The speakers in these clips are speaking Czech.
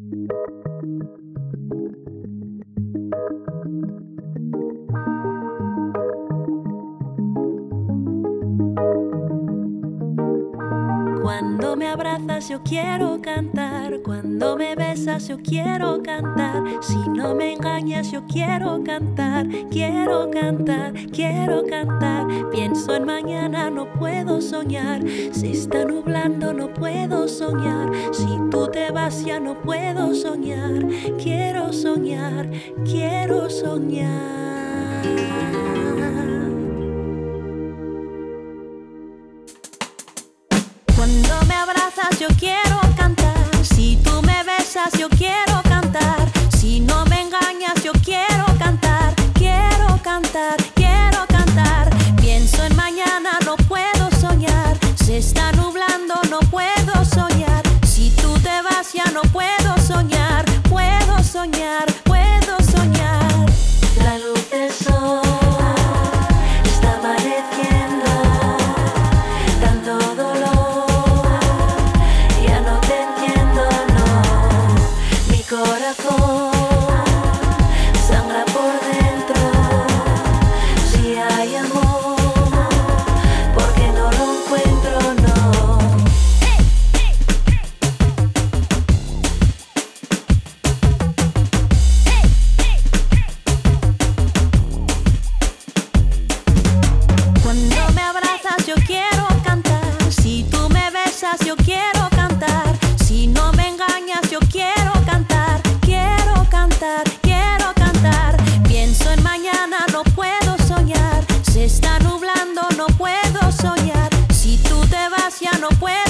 Thank you. Yo quiero cantar, cuando me besas yo quiero cantar, si no me engañas yo quiero cantar, quiero cantar, quiero cantar, pienso en mañana no puedo soñar, se está nublando no puedo soñar, si tú te vas ya no puedo soñar, quiero soñar, quiero soñar. no puedo.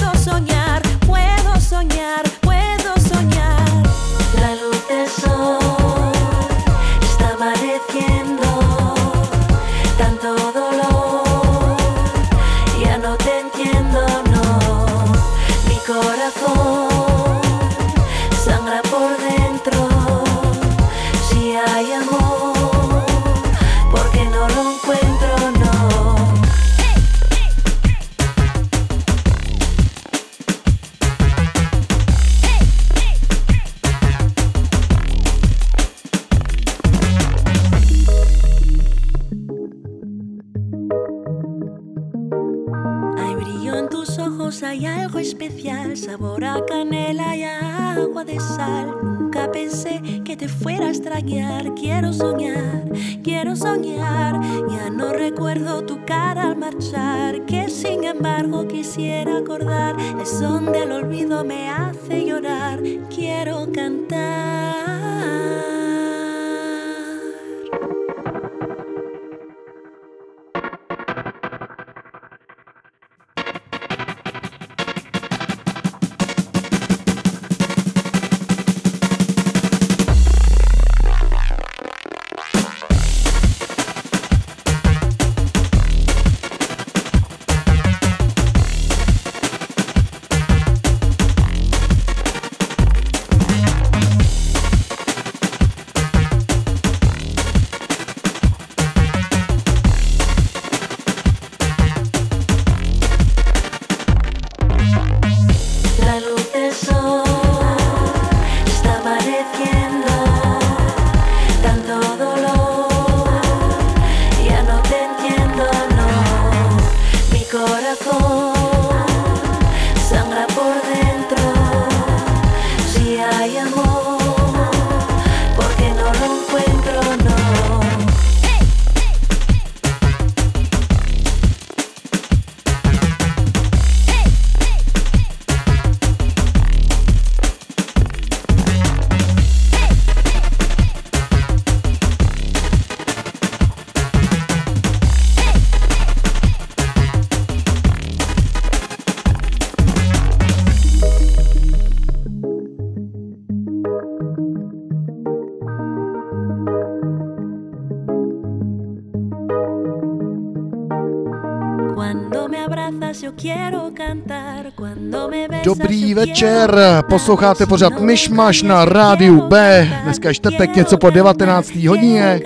Večer, posloucháte pořád Myšmaš na rádiu B. Dneska je čtvrtek něco po 19. hodině.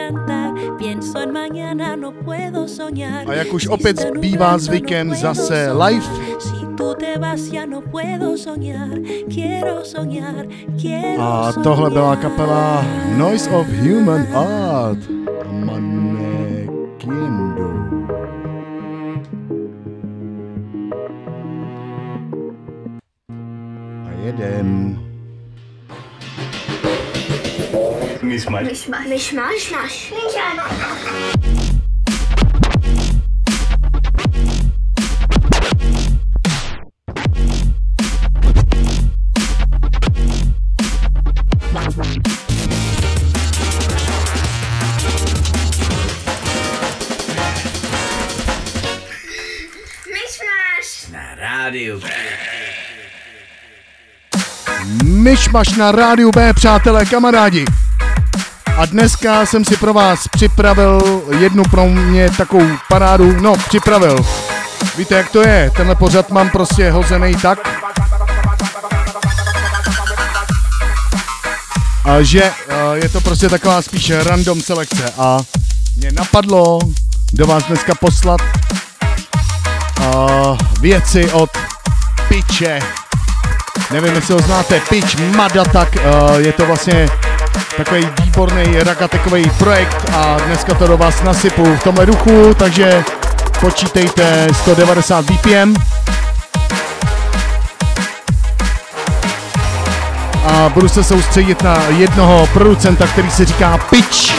A jak už opět bývá zvykem zase live A tohle byla kapela Noise of Human Art. Manekindu. A jedem. Mischmasch. Mischmasch. Mischmasch. Mischmasch. Mischmasch. Na rádiu. Myšmaš na rádiu B, přátelé, kamarádi. A dneska jsem si pro vás připravil jednu pro mě takovou parádu, no připravil. Víte, jak to je, tenhle pořad mám prostě hozený tak, a že eh, je to prostě taková spíš random selekce a mě napadlo do vás dneska poslat uh, věci od Piče. Nevím, jestli ho znáte, Pitch Madatak, uh, je to vlastně takový výborný ragatekový projekt a dneska to do vás nasypu v tomhle duchu, takže počítejte 190 BPM. A budu se soustředit na jednoho producenta, který se říká Pitch.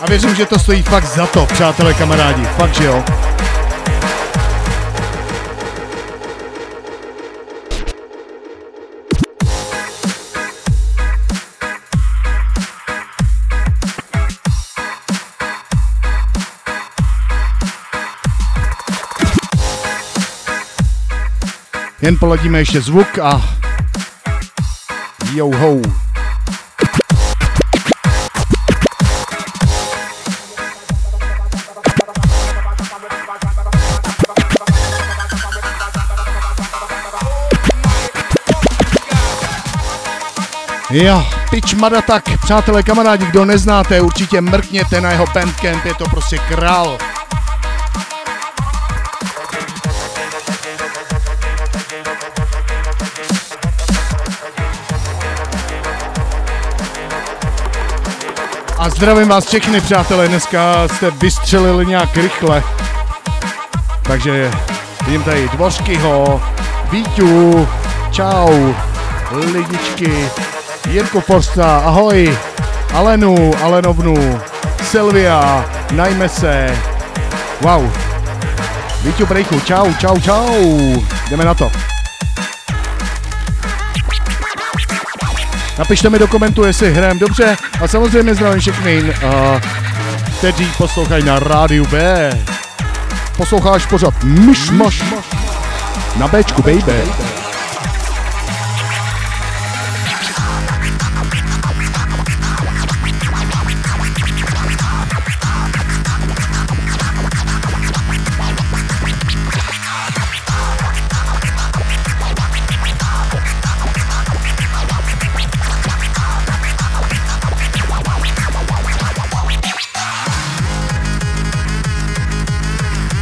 A věřím, že to stojí fakt za to, přátelé, kamarádi. Fakt, že jo. Jen poladíme ještě zvuk a yo ho. Jo, Pitch Madatak, přátelé, kamarádi, kdo neznáte, určitě mrkněte na jeho bandcamp, je to prostě král. A zdravím vás všechny, přátelé, dneska jste vystřelili nějak rychle. Takže vidím tady Dvořkyho, Víťu, čau, lidičky, Jirko Forsta, ahoj, Alenu, Alenovnu, Silvia, najme se, wow, Víťu Brejchu, čau, čau, čau, jdeme na to. Napište mi do komentu, jestli hrajem dobře a samozřejmě zdravím všechny, uh, kteří poslouchají na rádiu B. Posloucháš pořád Myšmaš na Bčku, baby.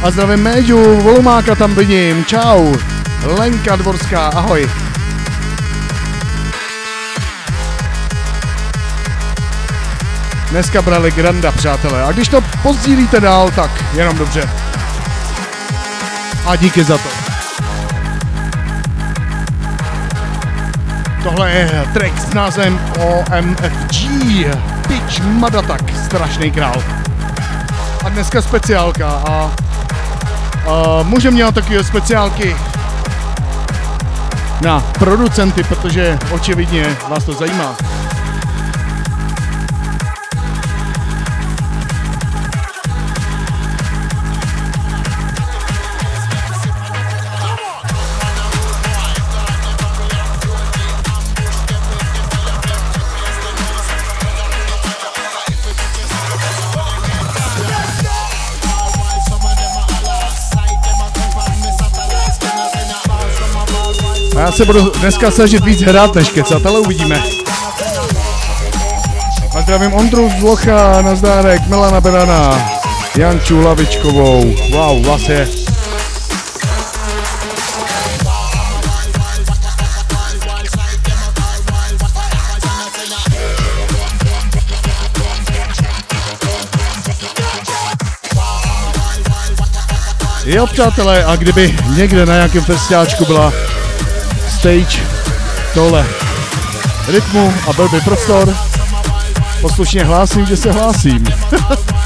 A zdravím Méďu, Volumáka tam vidím, čau. Lenka Dvorská, ahoj. Dneska brali Granda, přátelé. A když to pozdílíte dál, tak jenom dobře. A díky za to. Tohle je track s názvem OMFG. Pitch Madatak, strašný král. A dneska speciálka a, a můžeme dělat takové speciálky na producenty, protože očividně vás to zajímá. Já se budu dneska snažit víc hrát než kecat, ale uvidíme. A zdravím Ondru z Vlocha, nazdárek, Milana Berana, Janču Lavičkovou, wow, vlastně. Jo, přátelé, a kdyby někde na nějakém festiáčku byla stage tohle rytmu a byl by prostor, poslušně hlásím, že se hlásím.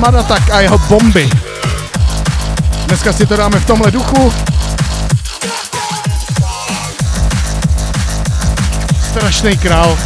Maratak a jeho bomby. Dneska si to dáme v tomhle duchu. Strašný král.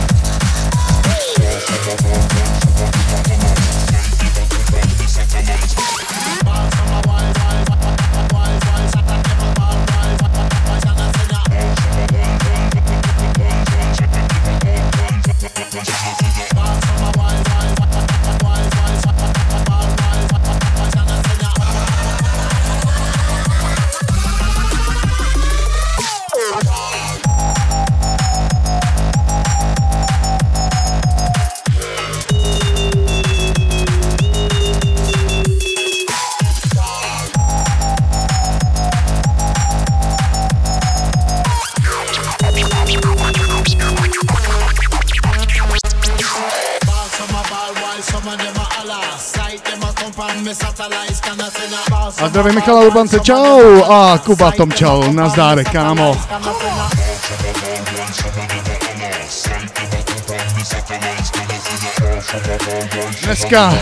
A zdravím Michala Urbance, čau! A Kuba Tom, čau, nazdárek, kámo. Dneska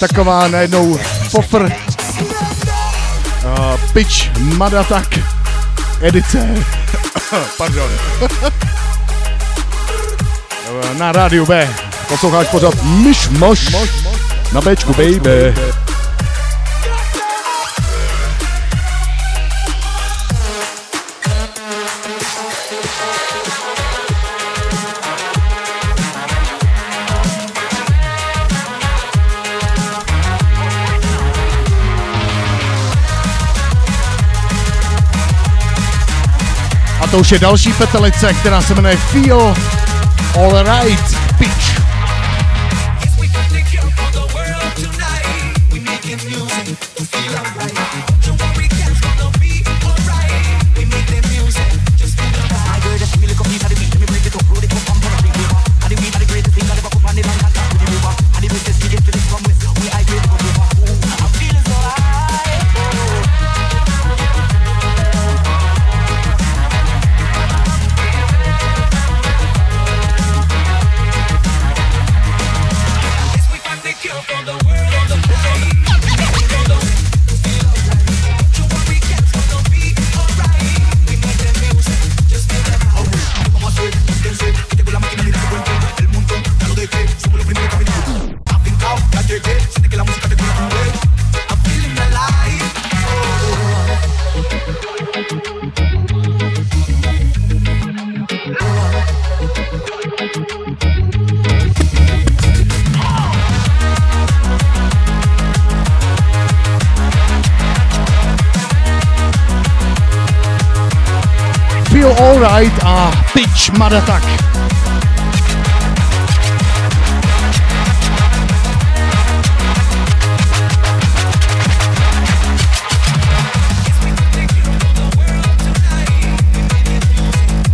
taková najednou pofr uh, pitch Madatak edice. Pardon. Na rádiu B. Posloucháš pořád Myš Moš na Bčku, baby. To už je další petelice, která se jmenuje Feel Alright Pitch. Pitch Madatak.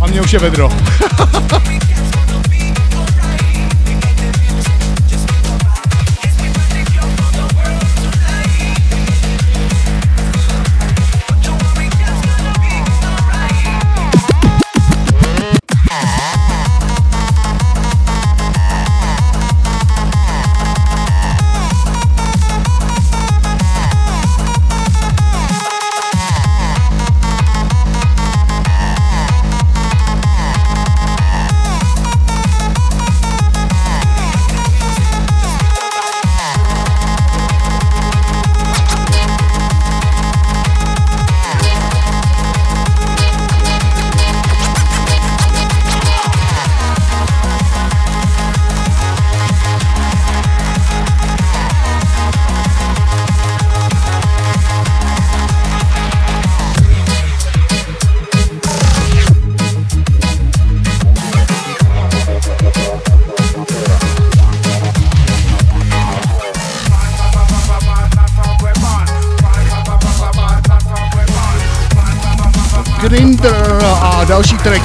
A mě už je vedro. A další track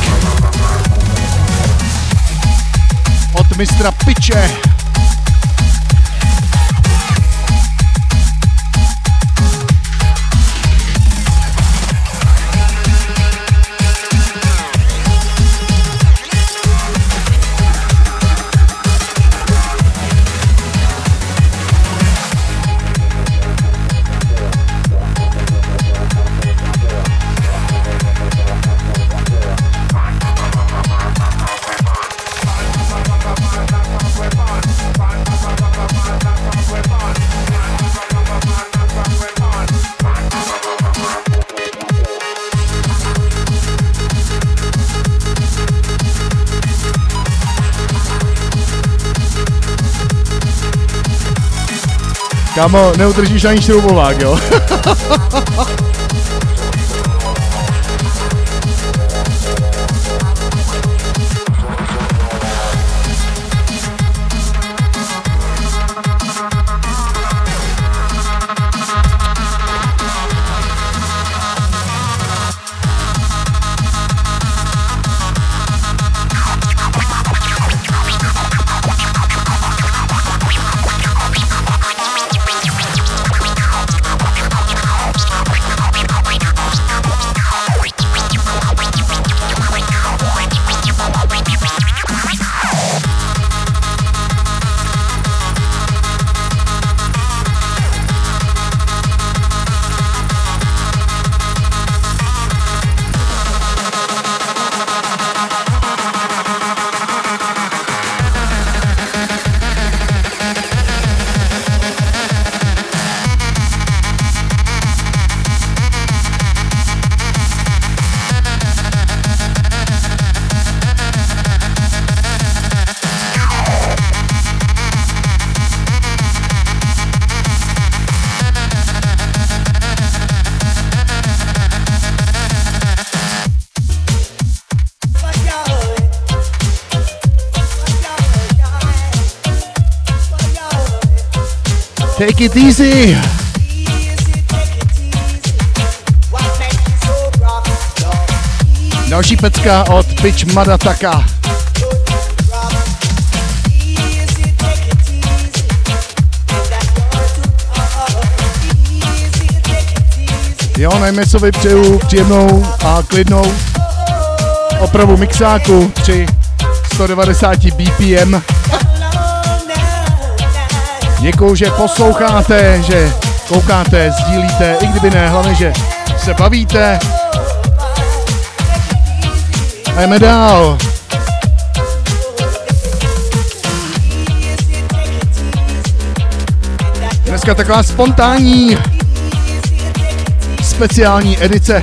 od mistra Piče. Kámo, neudržíš ani šroubovák, jo? Take it easy. Další pecka od Pitch Madataka. Jo, Najmecovi přeju příjemnou a klidnou opravu mixáku při 190 BPM. Děkuju, že posloucháte, že koukáte, sdílíte, i kdyby ne, hlavně, že se bavíte. A jdeme dál. Dneska taková spontánní speciální edice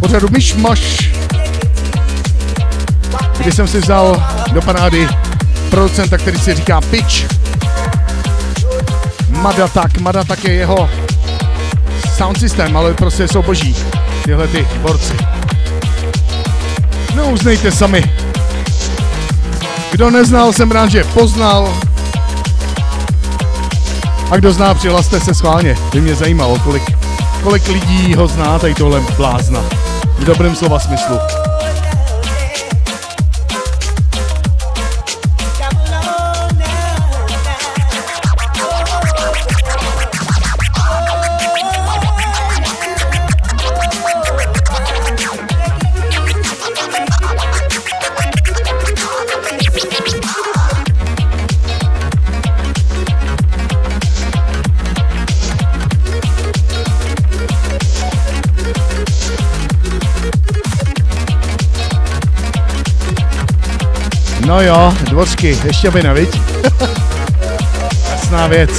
pořadu Myšmaš, kdy jsem si vzal do panády producenta, který si říká Pitch. Madatak, Madatak je jeho sound systém, ale prostě jsou boží tyhle ty borci. No sami. Kdo neznal, jsem rád, že poznal. A kdo zná, přihlaste se schválně. By mě zajímalo, kolik, kolik lidí ho zná, tady tohle blázna. V dobrém slova smyslu. No jo, dvořky, ještě by neviď? Jasná věc.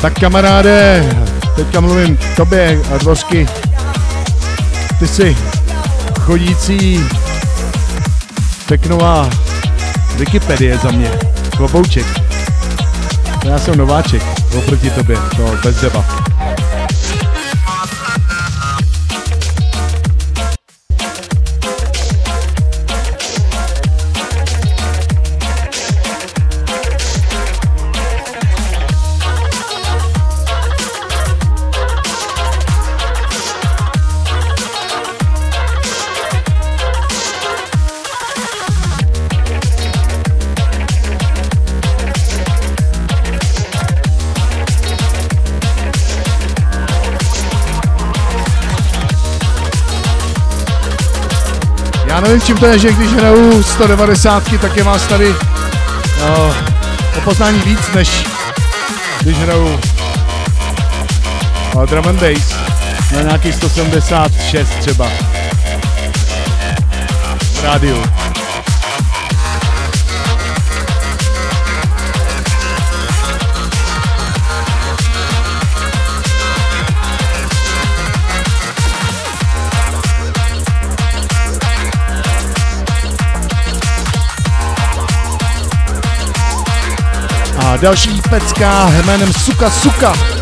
Tak kamaráde, teďka mluvím k tobě a dvořky. Ty jsi chodící peknová Wikipedie za mě. Klobouček. Já jsem nováček oproti tobě, to bez debat. Čím to je, že když hraju 190, tak je vás tady no, o poznání víc, než když hraju no, drum and bass na nějaký 176 třeba v rádiu. Další pecka jménem Suka Suka.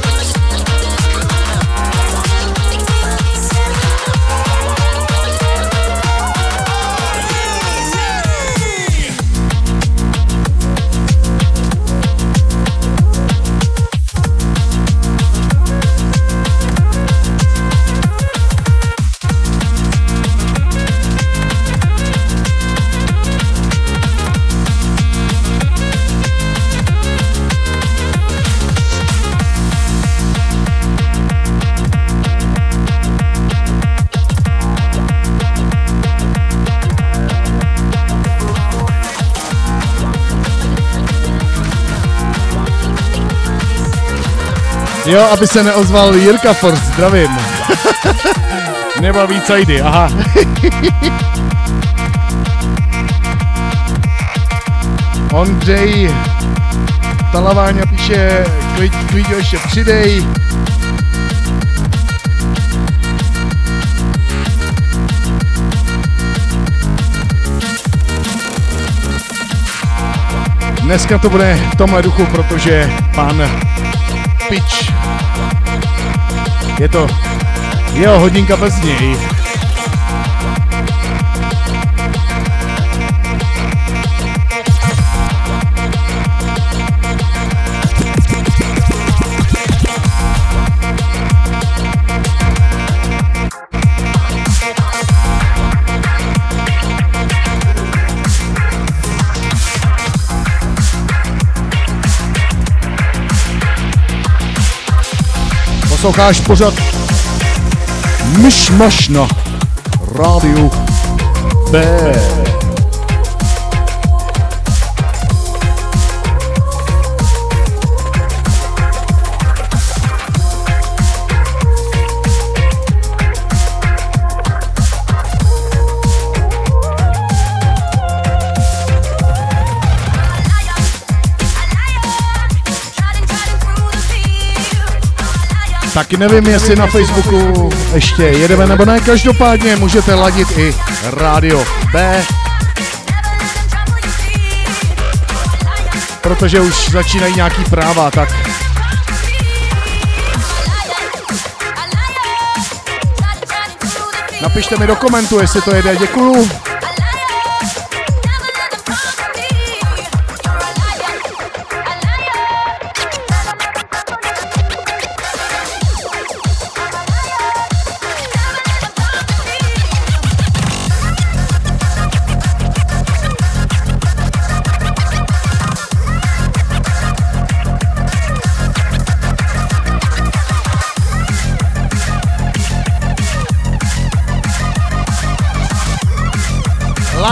Jo, aby se neozval Jirka Force, zdravím. Nebaví cajdy, aha. Ondřej Talaváňa píše, klid, klid ještě přidej. Dneska to bude v tomhle duchu, protože pan Pič. Je to jeho hodinka bez něj. Posloucháš pořad Myšmaš na rádiu B. Taky nevím, jestli na Facebooku ještě jedeme nebo ne. Každopádně můžete ladit i rádio B. Protože už začínají nějaký práva, tak Napište mi do komentu, jestli to jede. Děkuju.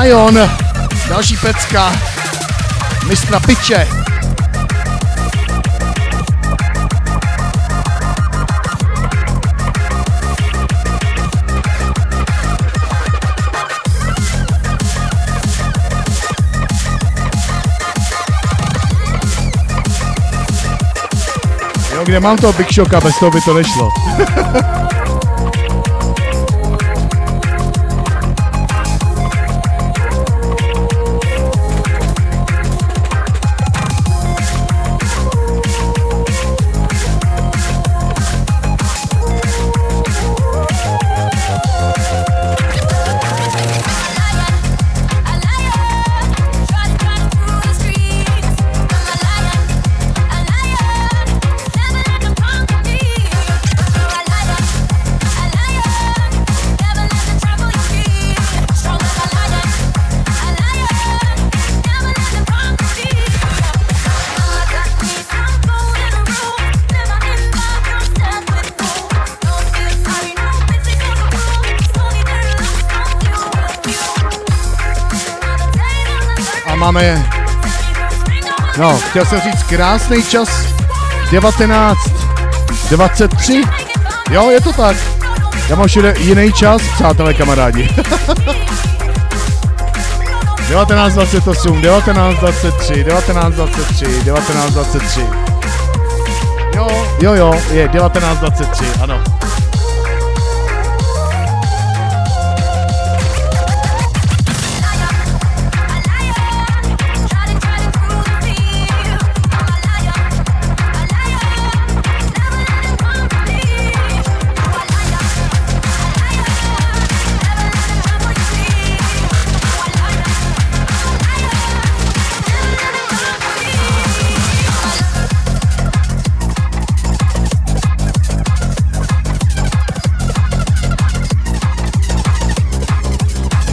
Lion, další pecka, mistra piče. Jo, kde mám toho Big Shocka, bez toho by to nešlo. chtěl jsem říct krásný čas, 19.23. Jo, je to tak. Já mám všude jiný čas, přátelé kamarádi. 1928, 1923, 1923, 1923. Jo, jo, jo, je 1923, ano.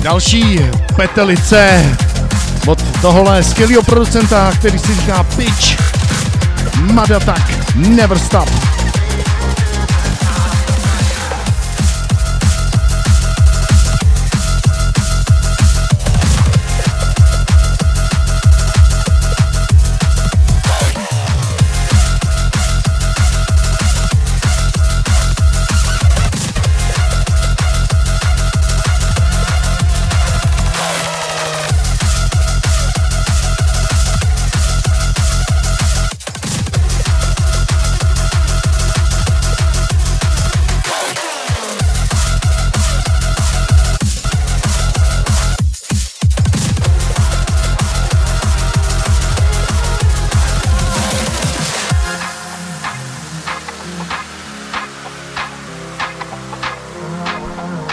Další petelice od tohohle skvělého producenta, který si říká Pitch. Madatak, Never Stop.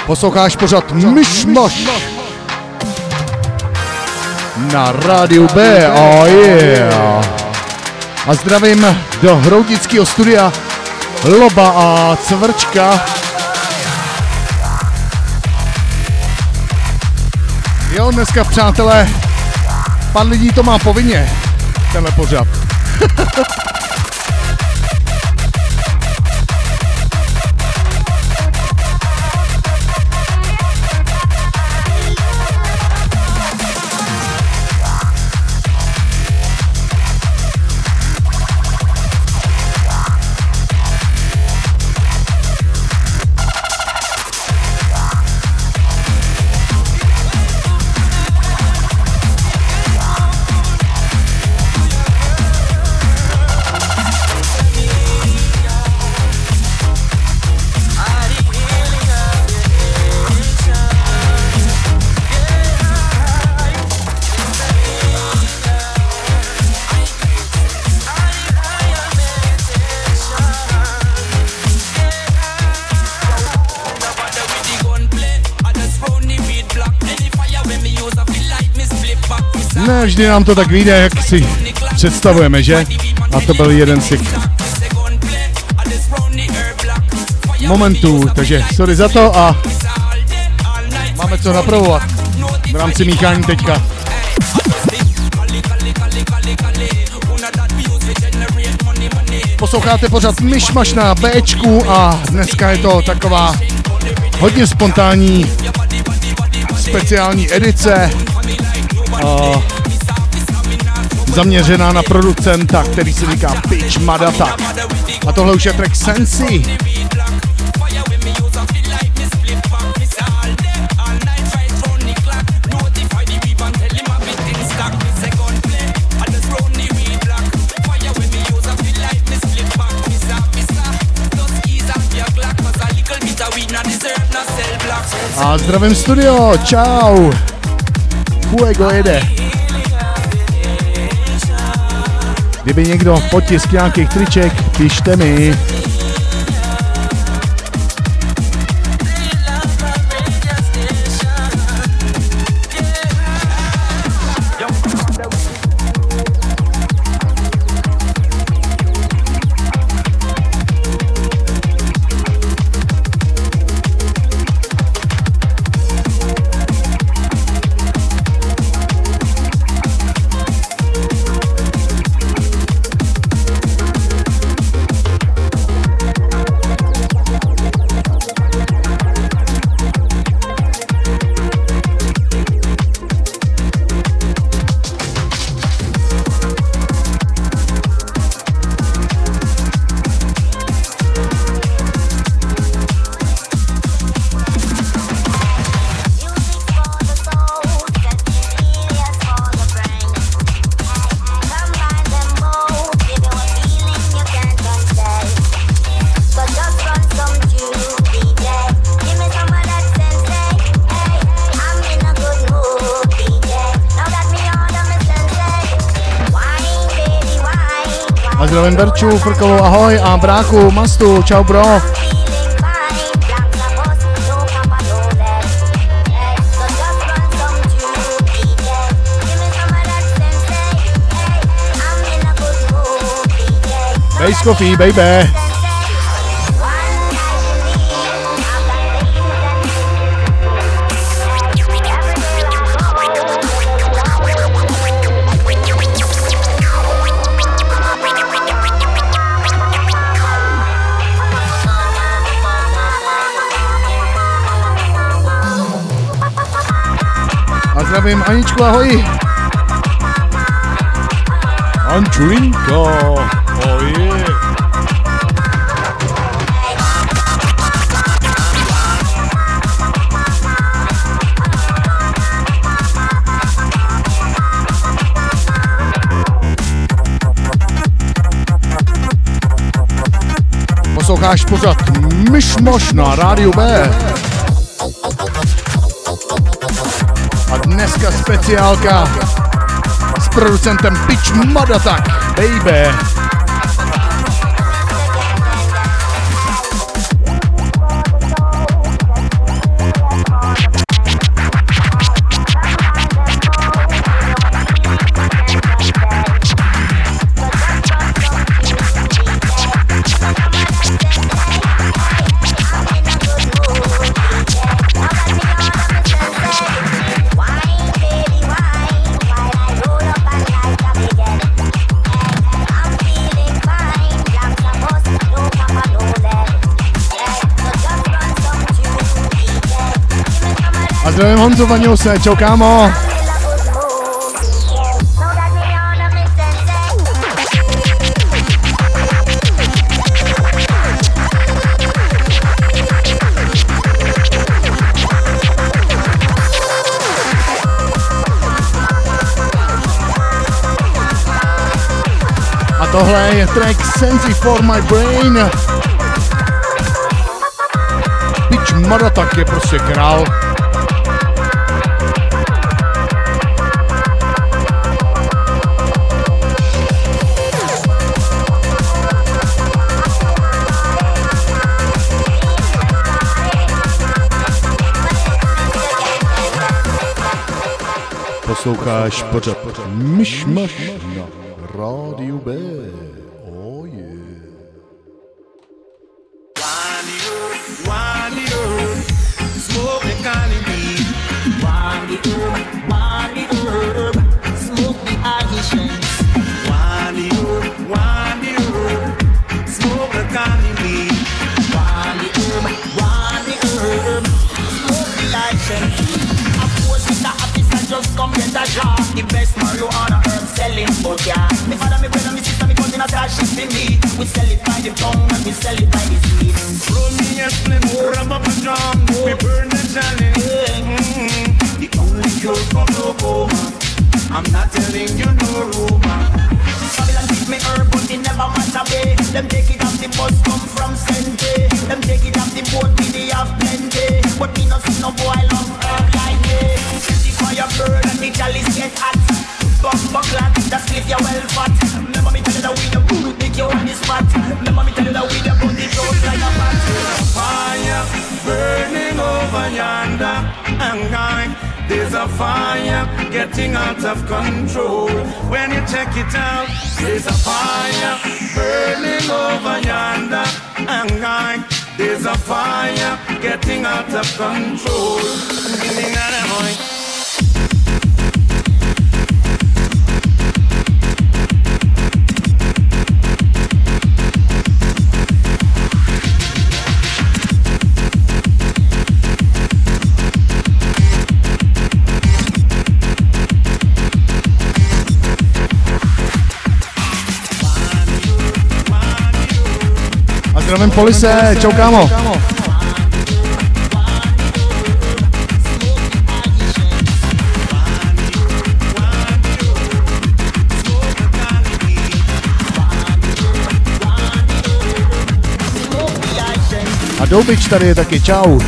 Posloucháš pořád Myšmaš na rádiu B, oh yeah. A zdravím do Hroudického studia Loba a Cvrčka. Jo, dneska přátelé, pan lidí to má povinně, tenhle pořad. vždy nám to tak vyjde, jak si představujeme, že? A to byl jeden z těch momentů, takže sorry za to a máme co napravovat v rámci míchání teďka. Posloucháte pořád Myšmaš na Bčku a dneska je to taková hodně spontánní speciální edice. Uh, zaměřená na producenta, který se říká Pitch Madata. A tohle už je track Sensi. A zdravím studio, čau. Fuego jede. Kdyby někdo potisk nějakých triček, pište mi. Zdravím Berču, Frkovou, ahoj a Bráku, Mastu, čau bro. Base coffee, baby. Zdravím Aničku, ahoj. Ančulinka, yeah. Posloucháš pořád Myšmoš na rádiu B. A dneska speciálka s producentem Pitch Madatak, baby. Zdravím Honzu Vaňouse, čau kámo. A tohle je track Sensi for my brain. Pitch Madatak je prostě král. Posloucháš pořád Myšmaš na rádiu B. the chalice get hot. Bump buckler, that split you well fat. Remember me tell you that we the make you on the spot. Remember me tell you that we the like a bat. Fire burning over yonder, and there's a fire getting out of control. When you check it out, there's a fire burning over yonder, and I, there's a fire getting out of control. Zdravím Polise, čau kámo. A Doubič tady je taky, čau.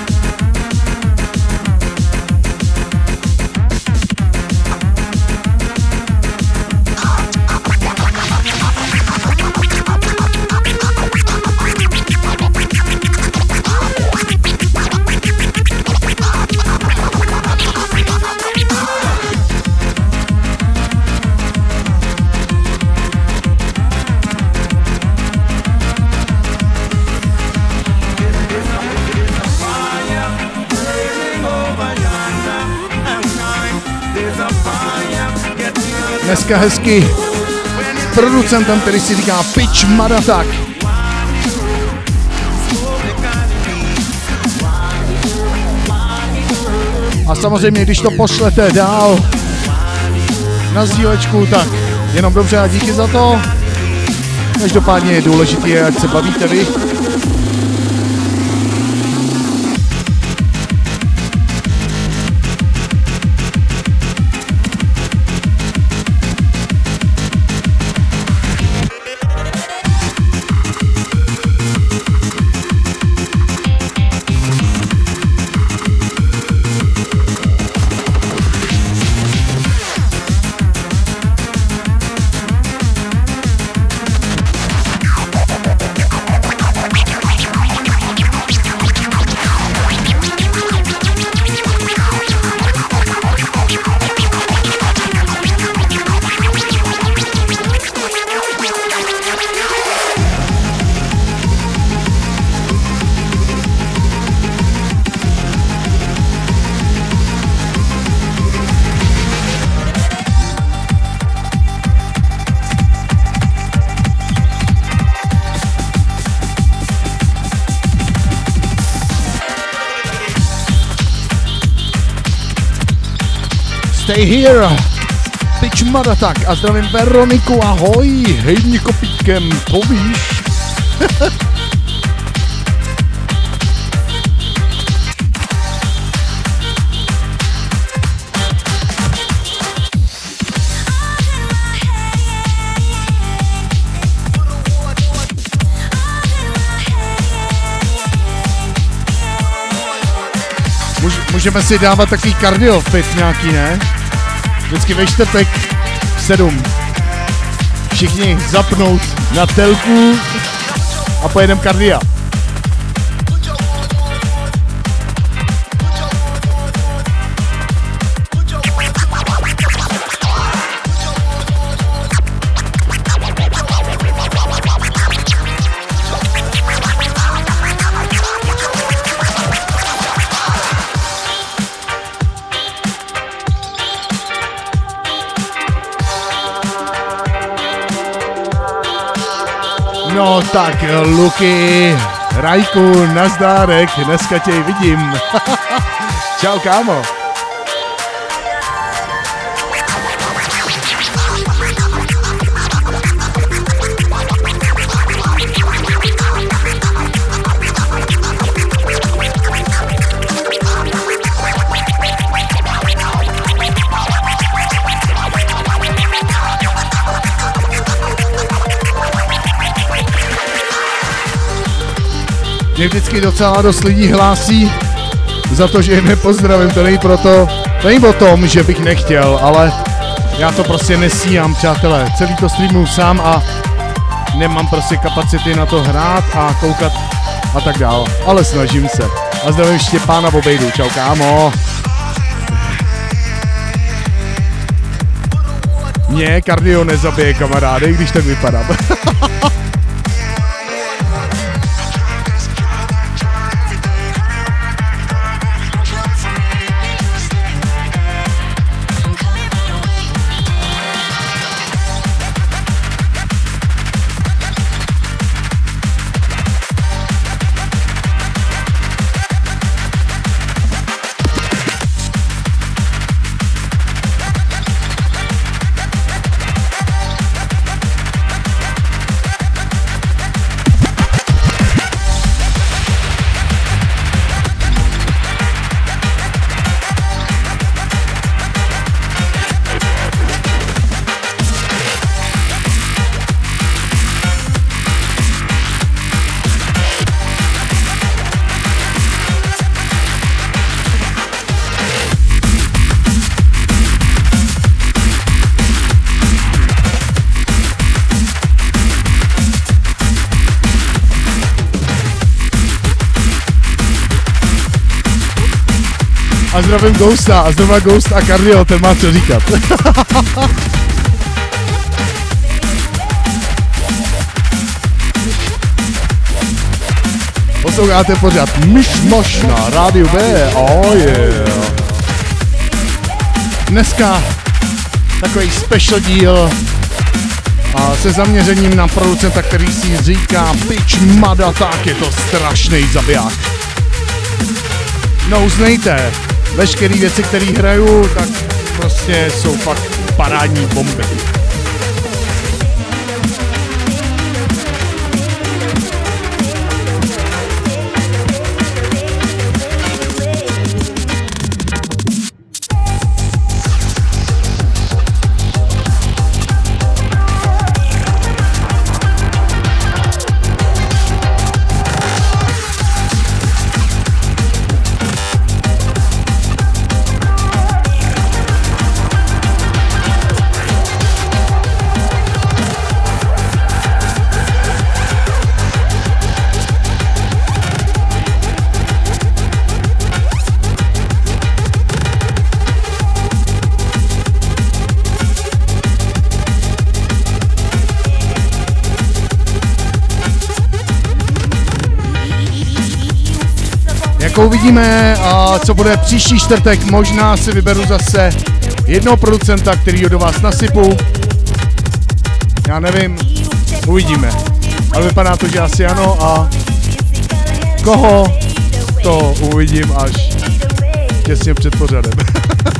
Dneska hezky s producentem, který si říká Pitch Madatak. A samozřejmě, když to pošlete dál na sdílečku, tak jenom dobře a díky za to. Každopádně je důležité, ať se bavíte vy. Stay here. Pitch Madatak a zdravím Veroniku, ahoj, hejni kopítkem, to víš. Můžeme si dávat takový cardio fit nějaký, ne? Vždycky ve čtvrtek v sedm. Všichni zapnout na telku a pojedem kardia. Tak, Luky, Rajku, nazdárek, dneska tě vidím. Čau, kámo. Mě vždycky docela dost lidí hlásí za to, že je nepozdravím. To není proto, to není o tom, že bych nechtěl, ale já to prostě nesíhám, přátelé. Celý to streamu sám a nemám prostě kapacity na to hrát a koukat a tak dál. Ale snažím se. A zdravím Štěpána Bobejdu. Čau, kámo. Mě kardio nezabije, kamaráde, když tak vypadám. zdravím Ghosta a znova Ghost a Cardio, ten má co říkat. Posloucháte pořád Myšmoš na rádiu B, oh yeah. Dneska takový special díl a se zaměřením na producenta, který si říká Pitch Mada, tak je to strašný zabiják. No uznejte, veškeré věci, které hraju, tak prostě jsou fakt parádní bomby. Jako uvidíme, a co bude příští čtvrtek, možná si vyberu zase jednoho producenta, který do vás nasypu. Já nevím, uvidíme. Ale vypadá to, že asi ano a koho to uvidím až těsně před pořadem.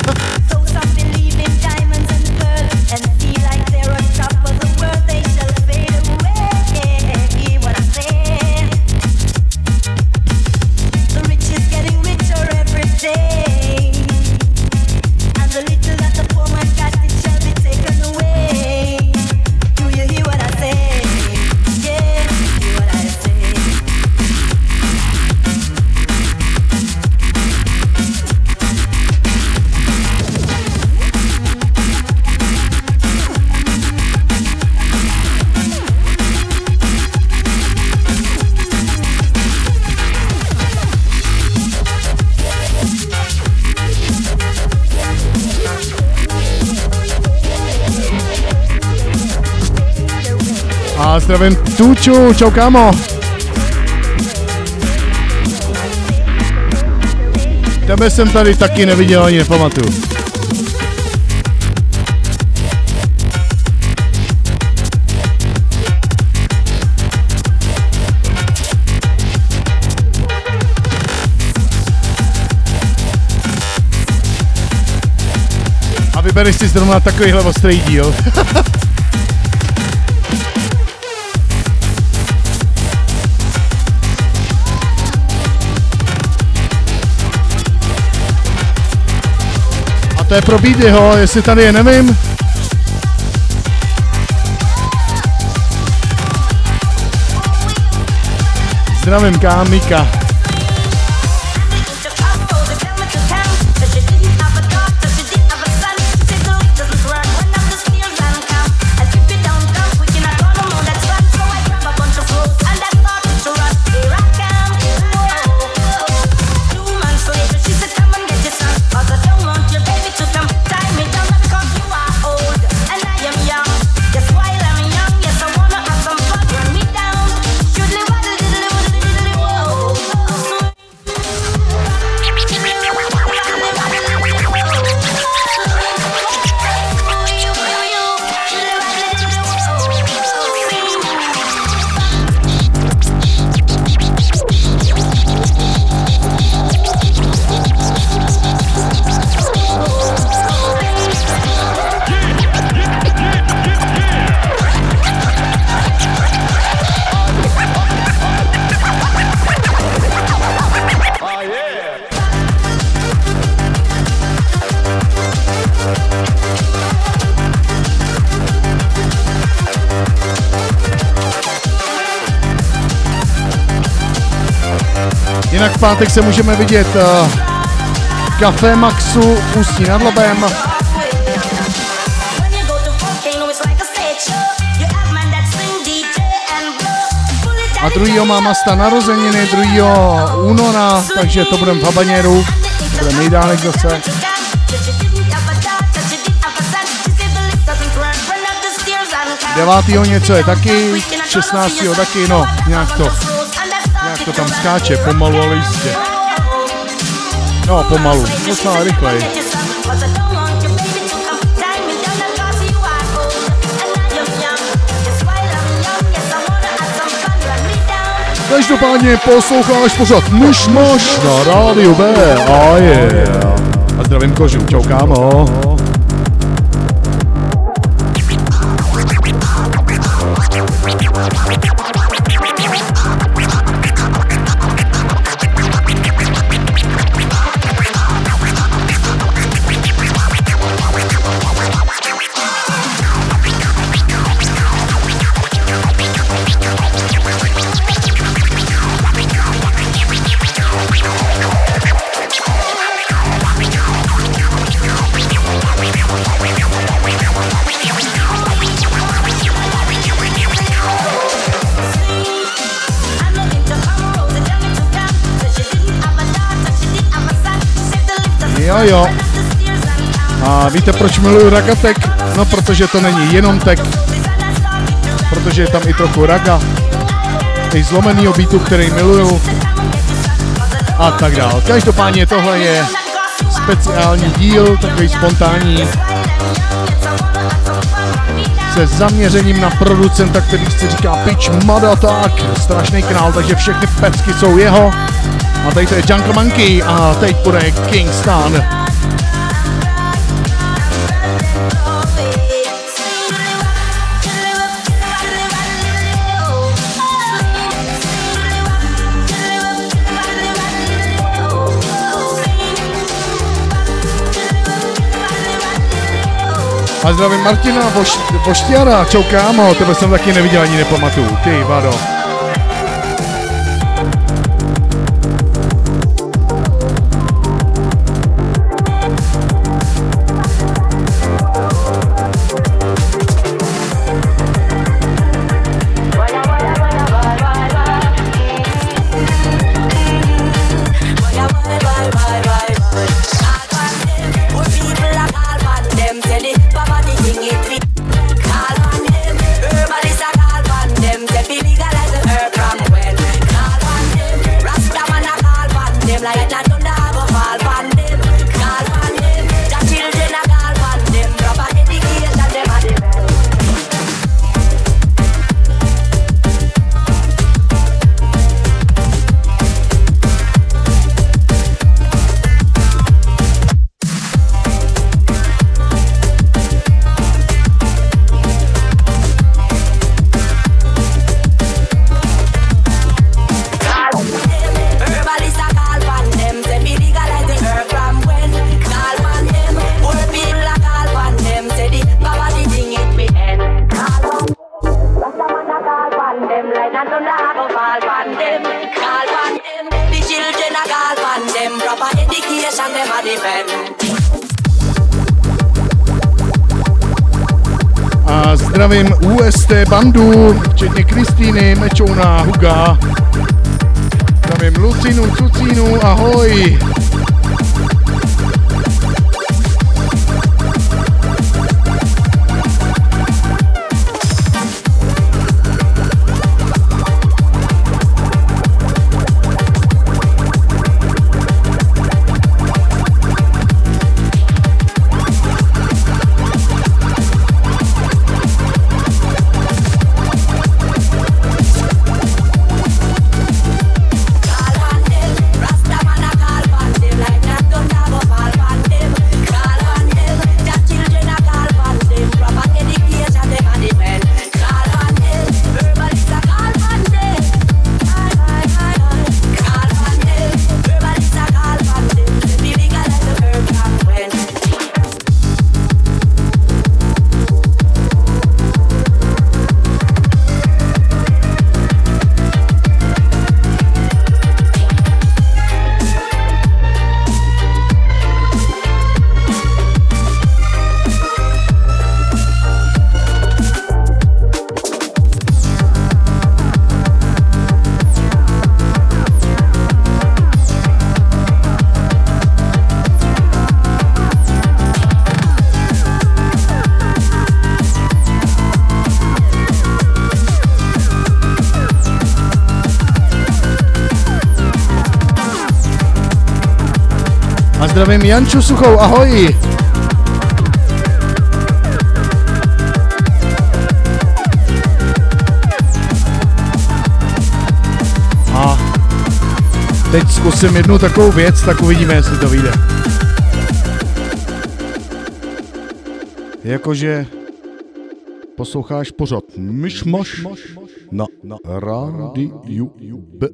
zdravím Tuču, čau kámo. Tebe jsem tady taky neviděl ani nepamatuju. A vybereš si zrovna takovýhle ostrý díl. To je pro Bídyho, jestli tady je, nevím. Zdravím Kámika. Jinak pátek se můžeme vidět uh, Café Maxu Ústí nad Labem. A druhýho má Masta narozeniny, 2. února, takže to budeme v Habaněru, bude nejdánek zase. 9. něco je taky, 16. taky, no, nějak to, to tam skáče pomalu, ale jistě. No, pomalu, docela rychleji. Každopádně posloucháš pořád Muž Mož na rádiu B. A oh, je. Yeah. A zdravím kožu, čau kámo. Jo. A víte, proč miluju ragatek? No, protože to není jenom tek, protože je tam i trochu raga, i zlomenýho beatu, který miluju a tak dál. Každopádně tohle je speciální díl, takový spontánní, se zaměřením na producenta, který si říká Pitch Mada, tak strašný král, takže všechny pecky jsou jeho. A tady to je Jungle Monkey a teď bude Kingston. A zdravím Martina Voš, Voštiara, čau kámo, tebe jsem taky neviděl ani nepamatuju, ty vado. UST bandu, včetně Kristýny, Mečouna, Huga. Zdravím Lucinu, Cucínu, ahoj. Zdravím Janču Suchou, ahoj. Teď zkusím jednu takovou věc, tak uvidíme, jestli to vyjde. Jakože posloucháš pořád myšmaš na, rádiu B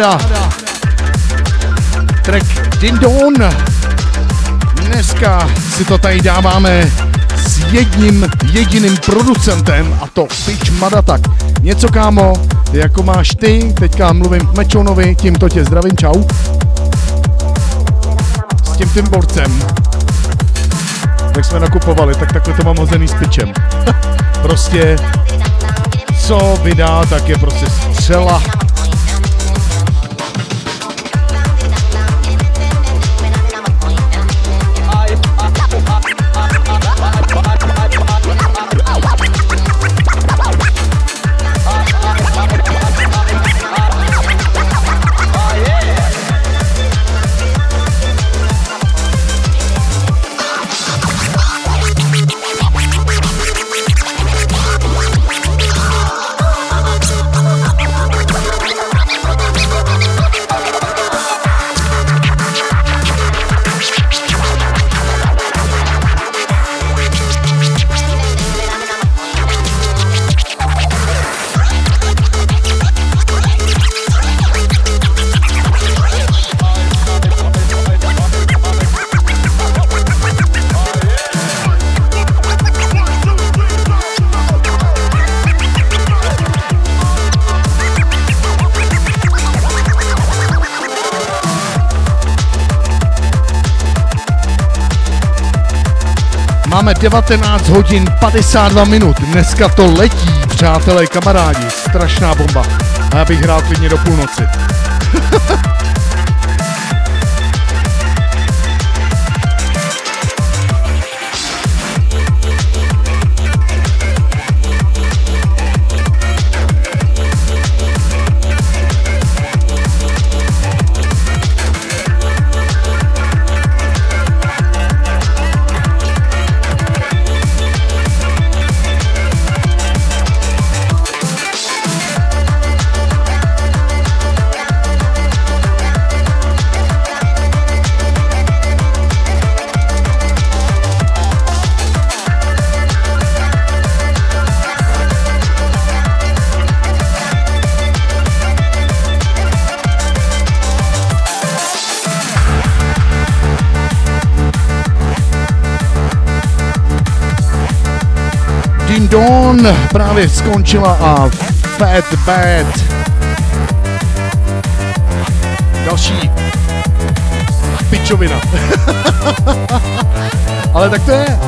paráda. Track Din Don. Dneska si to tady dáváme s jedním jediným producentem a to Pitch Madatak. Něco kámo, jako máš ty, teďka mluvím k Mečonovi, tímto tě zdravím, čau. S tím tím borcem. Tak jsme nakupovali, tak takhle to mám hozený s prostě co vydá, tak je prostě střela Máme 19 hodin 52 minut. Dneska to letí, přátelé, kamarádi. Strašná bomba. A já bych hrál klidně do půlnoci. Dawn právě skončila a Fat Bad. Další pičovina. Ale tak to je.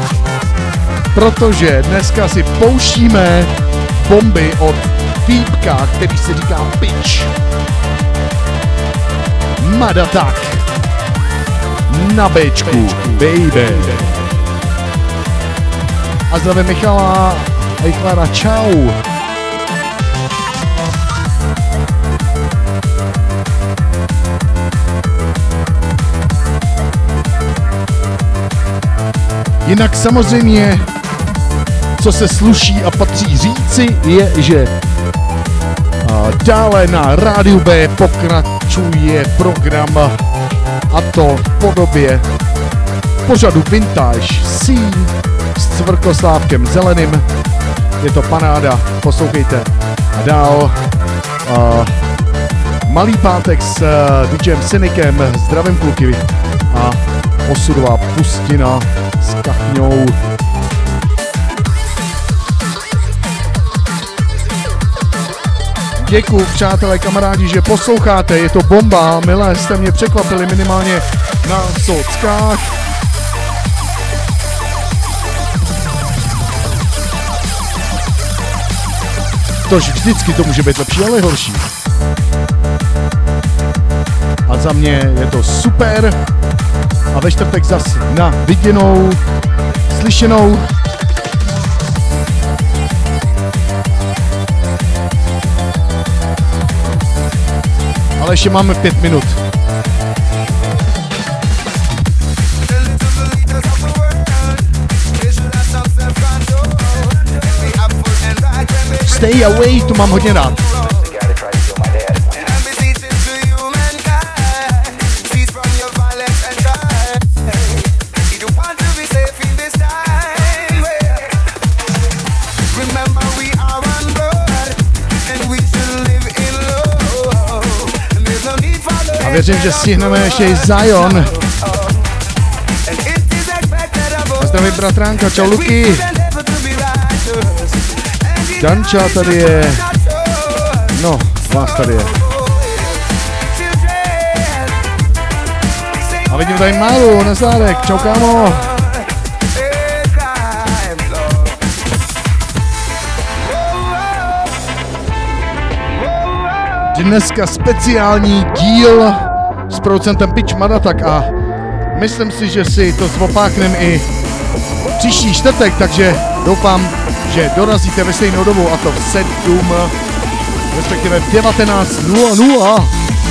Protože dneska si pouštíme bomby od týpka, který se říká Pitch. Madatak. Na Bčku, baby. A zdravím Michala Klara, čau. Jinak samozřejmě, co se sluší a patří říci, je, že dále na Rádiu B pokračuje program a to v podobě pořadu Vintage Scene s Cvrkoslávkem Zeleným. Je to panáda, poslouchejte. A dál uh, Malý pátek s uh, DJem Cynikem, zdravím kluky a osudová pustina s kachňou. Děkuji, přátelé, kamarádi, že posloucháte, je to bomba, milé jste mě překvapili minimálně na sockách. Tož vždycky to může být lepší, ale horší. A za mě je to super. A ve čtvrtek zas na viděnou, slyšenou. Ale ještě máme pět minut. Stay away, tu mám hodně rád. věřím, že stihneme ještě i Zion. Zdraví bratránka, čau Luky. Danča tady je. No, vás tady je. A vidím tady Málu, Nezárek, čau kámo. Dneska speciální díl s producentem Pitch Madatak a myslím si, že si to zvopáknem i příští čtvrtek, takže doufám, že dorazíte ve stejnou dobu a to v 7, respektive v 19.00.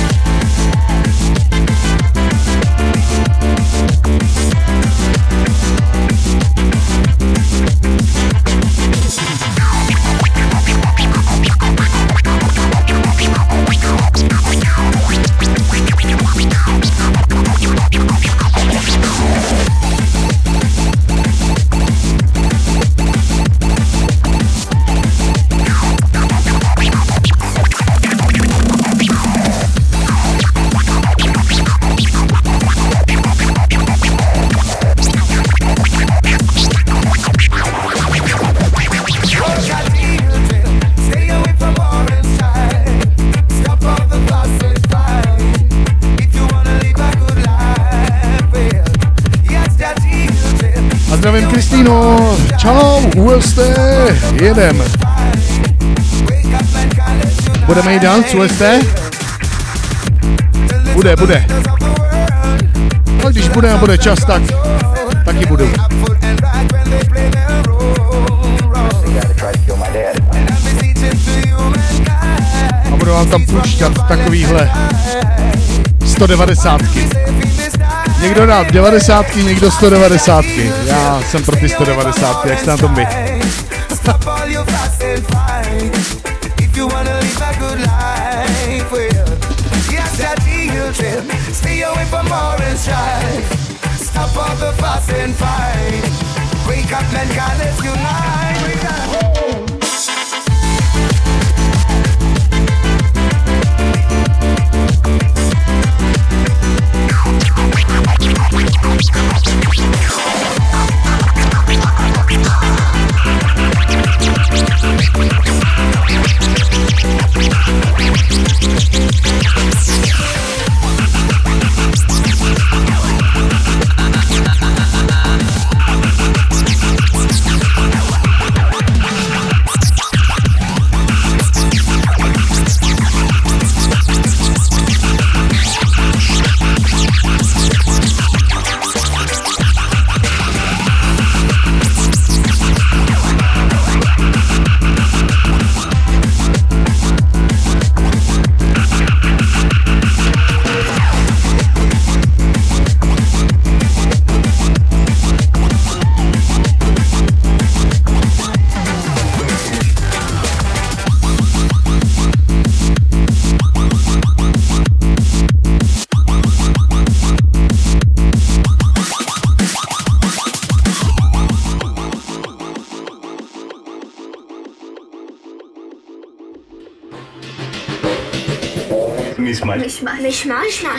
UST, jedem. Budeme jít dál UST? Bude, bude. Ale když bude a bude čas, tak taky budu. A budu vám tam pušťat takovýhle 190. Někdo dá 90, někdo 190. Já jsem pro ty 190, jak jste na tom vy? Stop all the fuss and fight. Wake up let's unite. Schnorr, Schnorr,